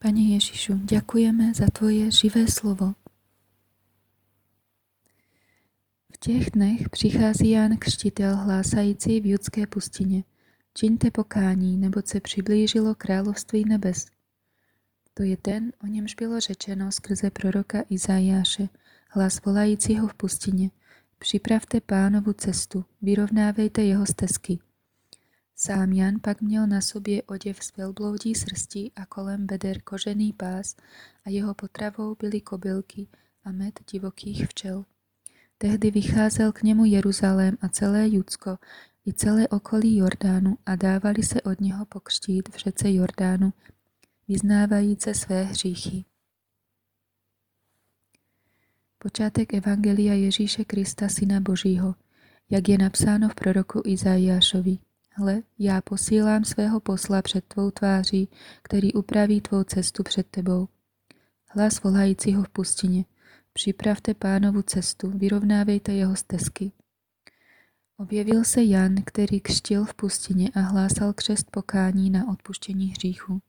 Pane Ježišu, ďakujeme za Tvoje živé slovo. V těch dnech přichází Jan Křtitel hlásající v judské pustině. Čiňte pokání, nebo se přiblížilo království nebes. To je ten, o němž bylo řečeno skrze proroka Izajáše, hlas volajícího v pustině. Připravte pánovu cestu, vyrovnávejte jeho stezky. Sám Jan pak měl na sobě oděv z velbloudí srsti a kolem beder kožený pás a jeho potravou byly kobylky a med divokých včel. Tehdy vycházel k němu Jeruzalém a celé Judsko i celé okolí Jordánu a dávali se od něho pokřtít v řece Jordánu, vyznávajíce své hříchy. Počátek Evangelia Ježíše Krista, Syna Božího, jak je napsáno v proroku Izajášovi. Hle, já posílám svého posla před tvou tváří, který upraví tvou cestu před tebou. Hlas volajícího v pustině. Připravte pánovu cestu, vyrovnávejte jeho stezky. Objevil se Jan, který křtil v pustině a hlásal křest pokání na odpuštění hříchu.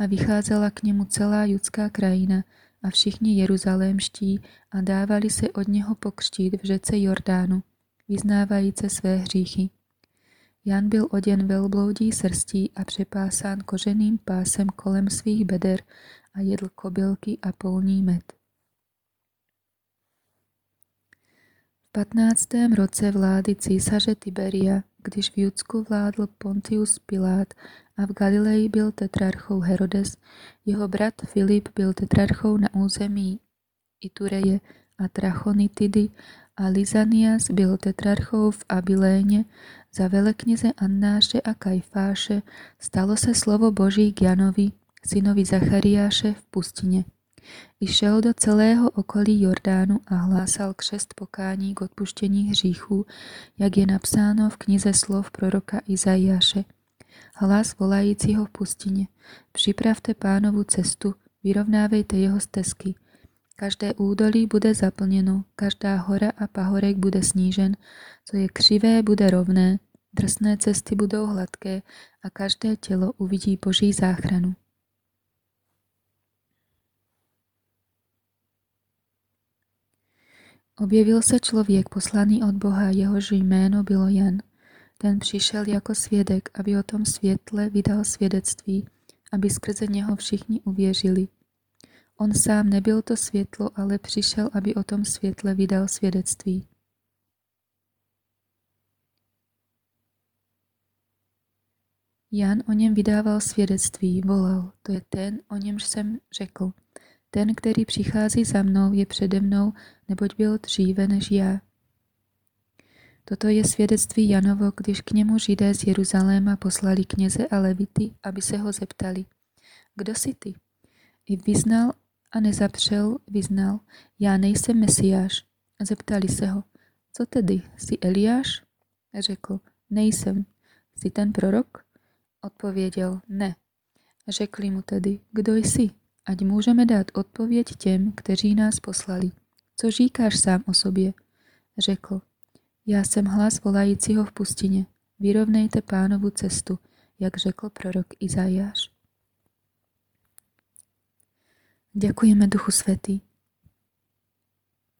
A vycházela k němu celá judská krajina a všichni jeruzalémští a dávali se od něho pokřtít v řece Jordánu, vyznávajíce své hříchy. Jan byl oděn velbloudí srstí a přepásán koženým pásem kolem svých beder a jedl kobylky a polní med. V patnáctém roce vlády císaře Tiberia, když v Judsku vládl Pontius Pilát a v Galileji byl tetrarchou Herodes, jeho brat Filip byl tetrarchou na území Itureje a Trachonitidy a Lizanias byl tetrarchou v Abiléně za velekněze Annáše a Kajfáše stalo se slovo Boží k Janovi, synovi Zachariáše v pustině. I šel do celého okolí Jordánu a hlásal křest pokání k odpuštění hříchů, jak je napsáno v knize slov proroka Izajáše. Hlas volajícího v pustině. Připravte pánovu cestu, vyrovnávejte jeho stezky. Každé údolí bude zaplněno, každá hora a pahorek bude snížen, co je křivé, bude rovné, drsné cesty budou hladké a každé tělo uvidí Boží záchranu. Objevil se člověk poslaný od Boha, jehož jméno bylo Jan. Ten přišel jako svědek, aby o tom světle vydal svědectví, aby skrze něho všichni uvěřili. On sám nebyl to světlo, ale přišel, aby o tom světle vydal svědectví. Jan o něm vydával svědectví, volal, to je ten, o němž jsem řekl. Ten, který přichází za mnou, je přede mnou, neboť byl dříve než já. Toto je svědectví Janovo, když k němu židé z Jeruzaléma poslali kněze a levity, aby se ho zeptali. Kdo jsi ty? I vyznal a nezapřel, vyznal, já nejsem Mesiáš. Zeptali se ho, co tedy, jsi Eliáš? Řekl, nejsem. Jsi ten prorok? Odpověděl, ne. Řekli mu tedy, kdo jsi? Ať můžeme dát odpověď těm, kteří nás poslali. Co říkáš sám o sobě? Řekl, já jsem hlas volajícího v pustině. Vyrovnejte pánovu cestu, jak řekl prorok Izajáš. Děkujeme Duchu Svatý.